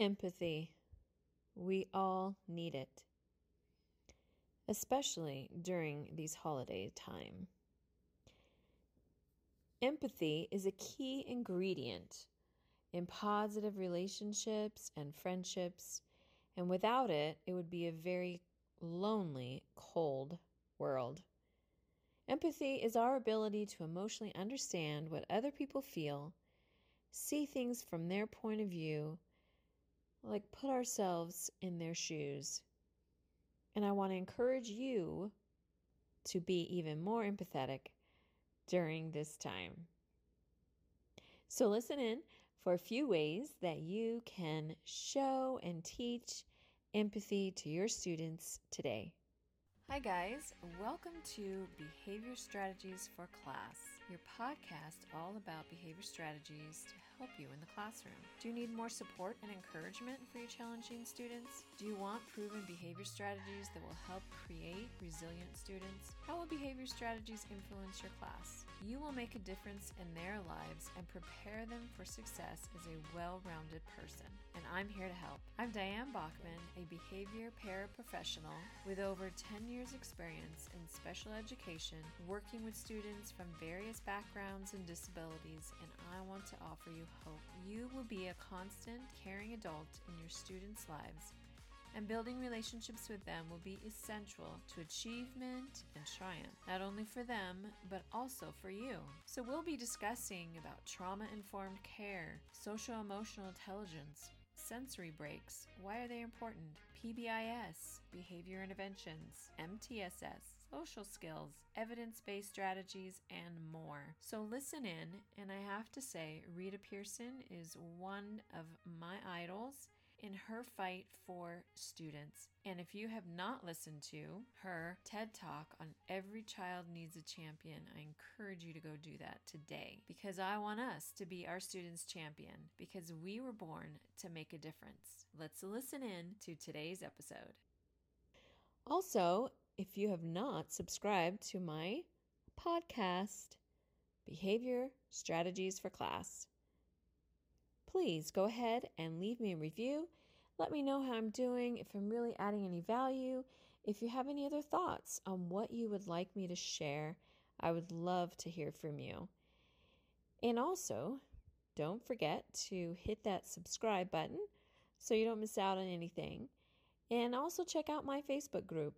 Empathy. We all need it, especially during these holiday time. Empathy is a key ingredient in positive relationships and friendships, and without it, it would be a very lonely, cold world. Empathy is our ability to emotionally understand what other people feel, see things from their point of view, like put ourselves in their shoes. And I want to encourage you to be even more empathetic during this time. So, listen in for a few ways that you can show and teach empathy to your students today. Hi, guys. Welcome to Behavior Strategies for Class, your podcast all about behavior strategies to help you in the classroom. Do you need more support and encouragement for your challenging students? Do you want proven behavior strategies that will help create resilient students? How will behavior strategies influence your class? You will make a difference in their lives and prepare them for success as a well rounded person. And I'm here to help. I'm Diane Bachman, a behavior paraprofessional with over 10 years' experience in special education, working with students from various backgrounds and disabilities, and I want to offer you hope. You will be a constant, caring adult in your students' lives and building relationships with them will be essential to achievement and triumph, not only for them, but also for you. So, we'll be discussing about trauma informed care, social emotional intelligence, sensory breaks, why are they important, PBIS, behavior interventions, MTSS, social skills, evidence based strategies, and more. So listen in, and I have to say, Rita Pierson is one of my idols in her fight for students. And if you have not listened to her TED Talk on Every Child Needs a Champion, I encourage you to go do that today because I want us to be our students' champion because we were born to make a difference. Let's listen in to today's episode. Also, if you have not subscribed to my podcast, Behavior Strategies for Class, please go ahead and leave me a review. Let me know how I'm doing, if I'm really adding any value. If you have any other thoughts on what you would like me to share, I would love to hear from you. And also, don't forget to hit that subscribe button so you don't miss out on anything. And also check out my Facebook group.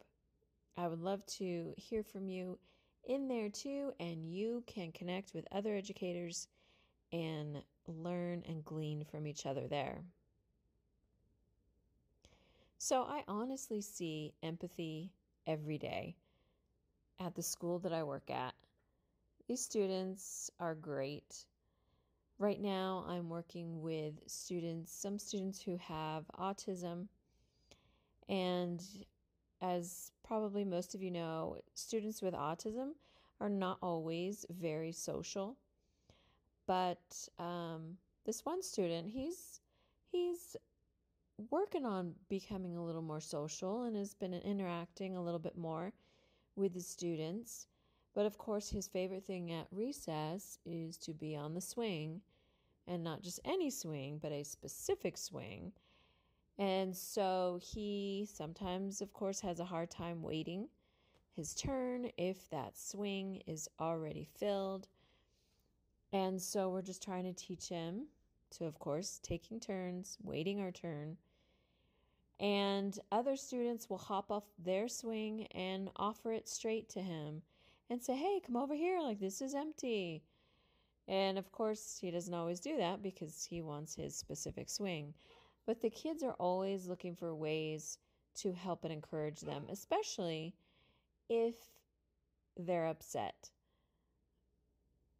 I would love to hear from you in there too, and you can connect with other educators and learn and glean from each other there. So I honestly see empathy every day at the school that I work at. These students are great. Right now, I'm working with students, some students who have autism. And as probably most of you know, students with autism are not always very social. But um, this one student, he's he's working on becoming a little more social and has been interacting a little bit more with the students. But of course, his favorite thing at recess is to be on the swing, and not just any swing, but a specific swing. And so he sometimes, of course, has a hard time waiting his turn if that swing is already filled. And so we're just trying to teach him to, of course, taking turns, waiting our turn. And other students will hop off their swing and offer it straight to him and say, Hey, come over here, like this is empty. And of course, he doesn't always do that because he wants his specific swing. But the kids are always looking for ways to help and encourage them, especially if they're upset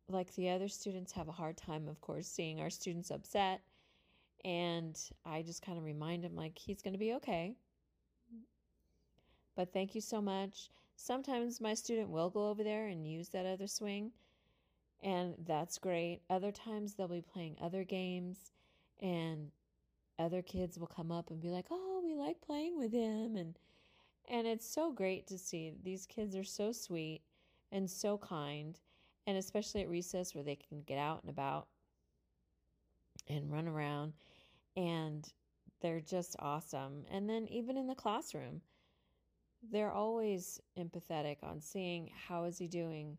like the other students have a hard time, of course, seeing our students upset. And I just kind of remind him, like, he's going to be okay. But thank you so much. Sometimes my student will go over there and use that other swing, and that's great. Other times they'll be playing other games, and other kids will come up and be like, "Oh, we like playing with him," and and it's so great to see. These kids are so sweet and so kind and especially at recess where they can get out and about and run around and they're just awesome. And then even in the classroom, they're always empathetic on seeing how is he doing?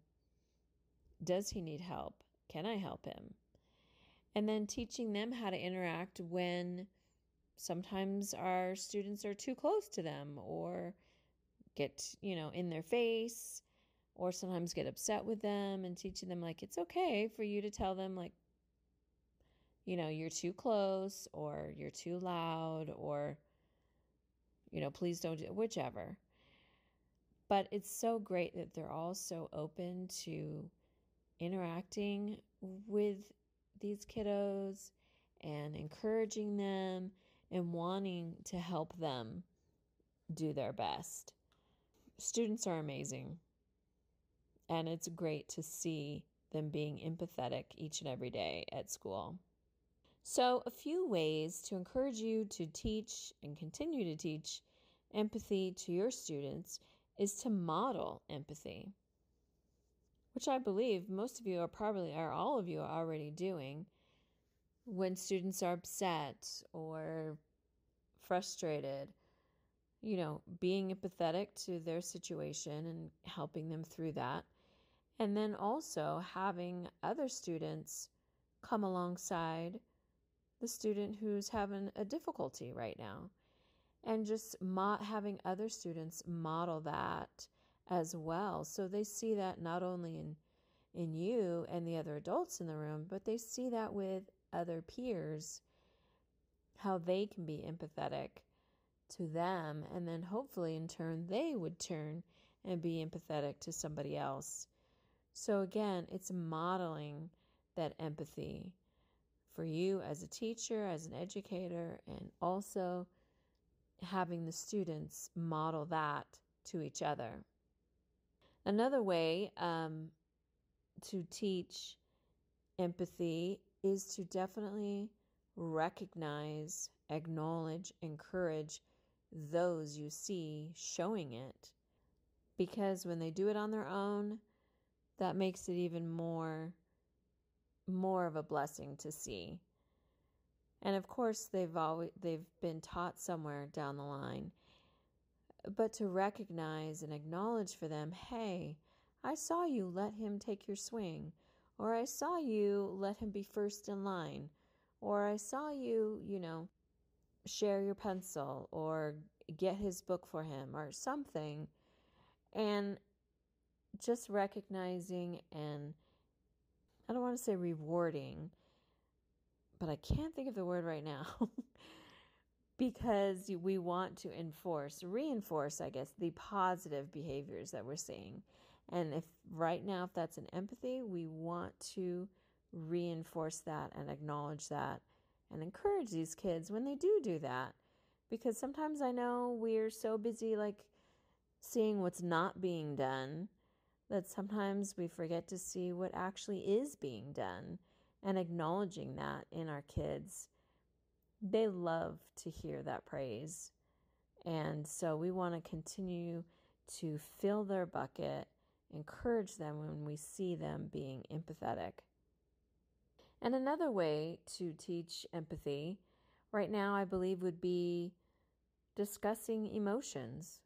Does he need help? Can I help him? And then teaching them how to interact when sometimes our students are too close to them or get, you know, in their face or sometimes get upset with them and teaching them like it's okay for you to tell them like you know, you're too close or you're too loud or you know, please don't do whichever. But it's so great that they're all so open to interacting with these kiddos and encouraging them and wanting to help them do their best. Students are amazing, and it's great to see them being empathetic each and every day at school. So, a few ways to encourage you to teach and continue to teach empathy to your students is to model empathy, which I believe most of you are probably, or all of you are already doing when students are upset or frustrated, you know, being empathetic to their situation and helping them through that. And then also having other students come alongside the student who's having a difficulty right now. And just mo- having other students model that as well. So they see that not only in in you and the other adults in the room but they see that with other peers how they can be empathetic to them. And then hopefully in turn they would turn and be empathetic to somebody else so again it's modeling that empathy for you as a teacher as an educator and also having the students model that to each other. Another way um, to teach empathy is to definitely recognize, acknowledge, encourage those you see showing it. Because when they do it on their own, that makes it even more more of a blessing to see. And of course, they've always they've been taught somewhere down the line. But to recognize and acknowledge for them, hey, I saw you let him take your swing, or I saw you let him be first in line, or I saw you, you know, share your pencil or get his book for him or something. And just recognizing and I don't want to say rewarding, but I can't think of the word right now because we want to enforce, reinforce, I guess, the positive behaviors that we're seeing. And if right now, if that's an empathy, we want to reinforce that and acknowledge that and encourage these kids when they do do that. Because sometimes I know we're so busy, like seeing what's not being done, that sometimes we forget to see what actually is being done and acknowledging that in our kids. They love to hear that praise. And so we want to continue to fill their bucket, encourage them when we see them being empathetic. And another way to teach empathy right now, I believe, would be discussing emotions.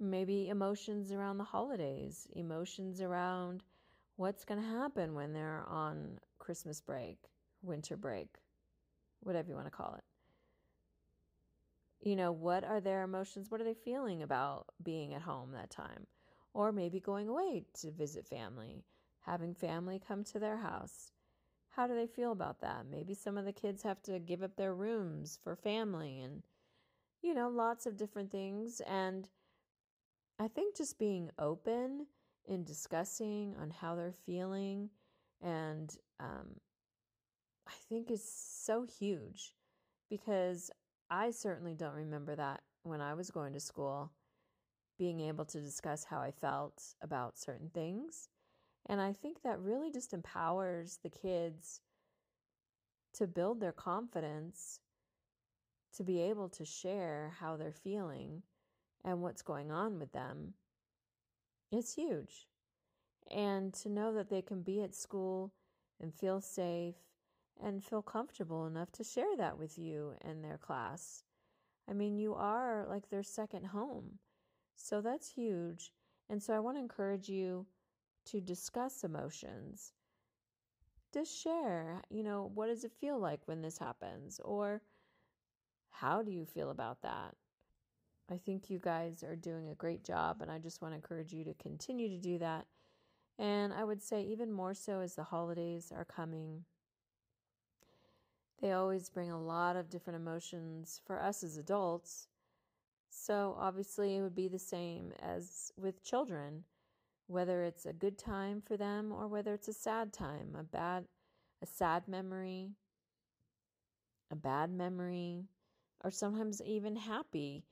Maybe emotions around the holidays, emotions around what's going to happen when they're on Christmas break, winter break, whatever you want to call it. You know, what are their emotions? What are they feeling about being at home that time? Or maybe going away to visit family, having family come to their house. How do they feel about that? Maybe some of the kids have to give up their rooms for family and, you know, lots of different things. And I think just being open in discussing on how they're feeling and um, I think is so huge because I certainly don't remember that when I was going to school, being able to discuss how I felt about certain things. And I think that really just empowers the kids to build their confidence to be able to share how they're feeling and what's going on with them it's huge. And to know that they can be at school and feel safe and feel comfortable enough to share that with you and their class. I mean, you are like their second home. So that's huge. And so I want to encourage you to discuss emotions. Just share, you know, what does it feel like when this happens? Or how do you feel about that? I think you guys are doing a great job, and I just want to encourage you to continue to do that. And I would say, even more so as the holidays are coming, they always bring a lot of different emotions for us as adults. So, obviously, it would be the same as with children, whether it's a good time for them or whether it's a sad time, a bad, a sad memory, a bad memory, or sometimes even happy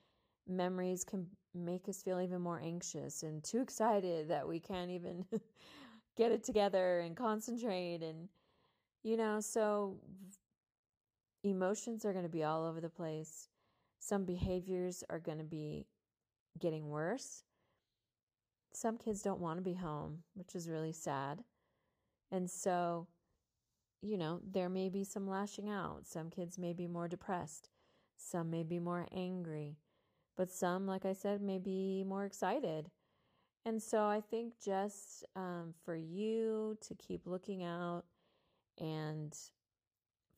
memories can make us feel even more anxious and too excited that we can't even get it together and concentrate and you know so emotions are going to be all over the place. Some behaviors are going to be getting worse. Some kids don't want to be home which is really sad. And so you know there may be some lashing out. Some kids may be more depressed. Some may be more angry but some, like I said, may be more excited. And so I think just um, for you to keep looking out and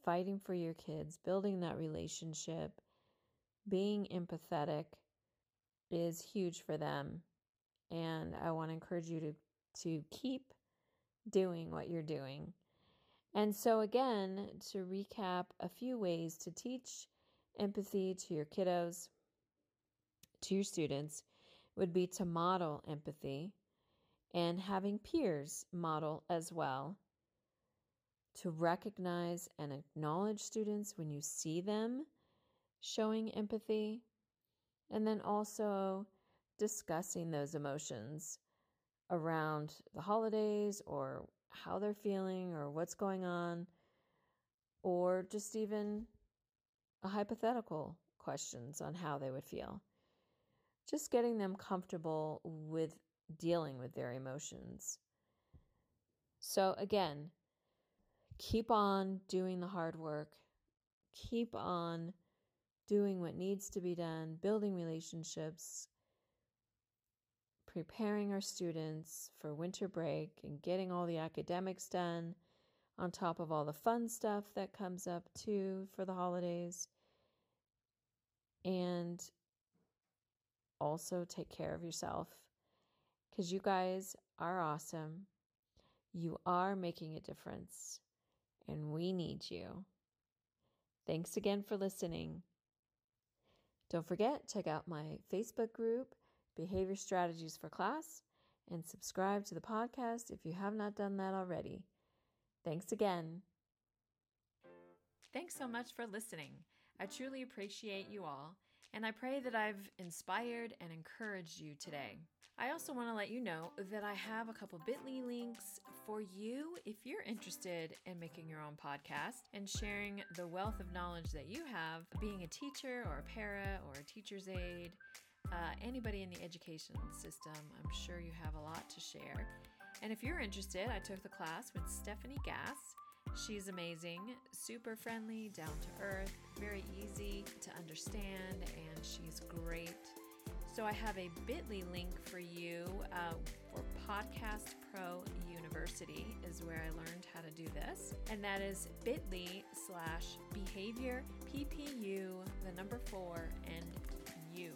fighting for your kids, building that relationship, being empathetic is huge for them. And I want to encourage you to, to keep doing what you're doing. And so, again, to recap a few ways to teach empathy to your kiddos to your students would be to model empathy and having peers model as well. To recognize and acknowledge students when you see them showing empathy, and then also discussing those emotions around the holidays or how they're feeling or what's going on, or just even a hypothetical questions on how they would feel just getting them comfortable with dealing with their emotions. So, again, keep on doing the hard work, keep on doing what needs to be done, building relationships, preparing our students for winter break, and getting all the academics done on top of all the fun stuff that comes up too for the holidays. And also take care of yourself because you guys are awesome. You are making a difference, and we need you. Thanks again for listening. Don't forget, check out my Facebook group, Behavior Strategies for Class, and subscribe to the podcast if you have not done that already. Thanks again. Thanks so much for listening. I truly appreciate you all and I pray that I've inspired and encouraged you today. I also want to let you know that I have a couple bit.ly links for you if you're interested in making your own podcast and sharing the wealth of knowledge that you have being a teacher or a para or a teacher's aide. Uh, anybody in the education system, I'm sure you have a lot to share. And if you're interested, I took the class with Stephanie Gass She's amazing, super friendly, down to earth, very easy to understand, and she's great. So I have a bit.ly link for you uh, for Podcast Pro University is where I learned how to do this. And that is bit.ly slash behavior PPU, the number four, and U,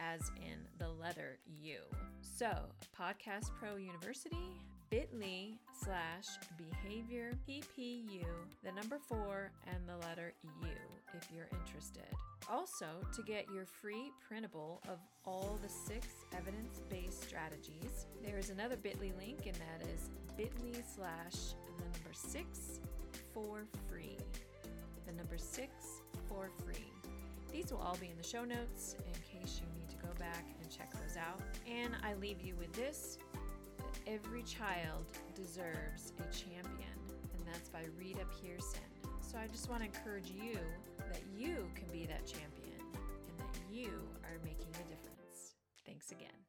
as in the letter U. So Podcast Pro University, bit.ly slash behavior PPU, the number four, and the letter U if you're interested. Also, to get your free printable of all the six evidence based strategies, there is another bit.ly link, and that is bit.ly slash the number six for free. The number six for free. These will all be in the show notes in case you need to go back and check those out. And I leave you with this Every child deserves a champion, and that's by Rita Pierson. So I just want to encourage you that you can be that champion and that you are making a difference. Thanks again.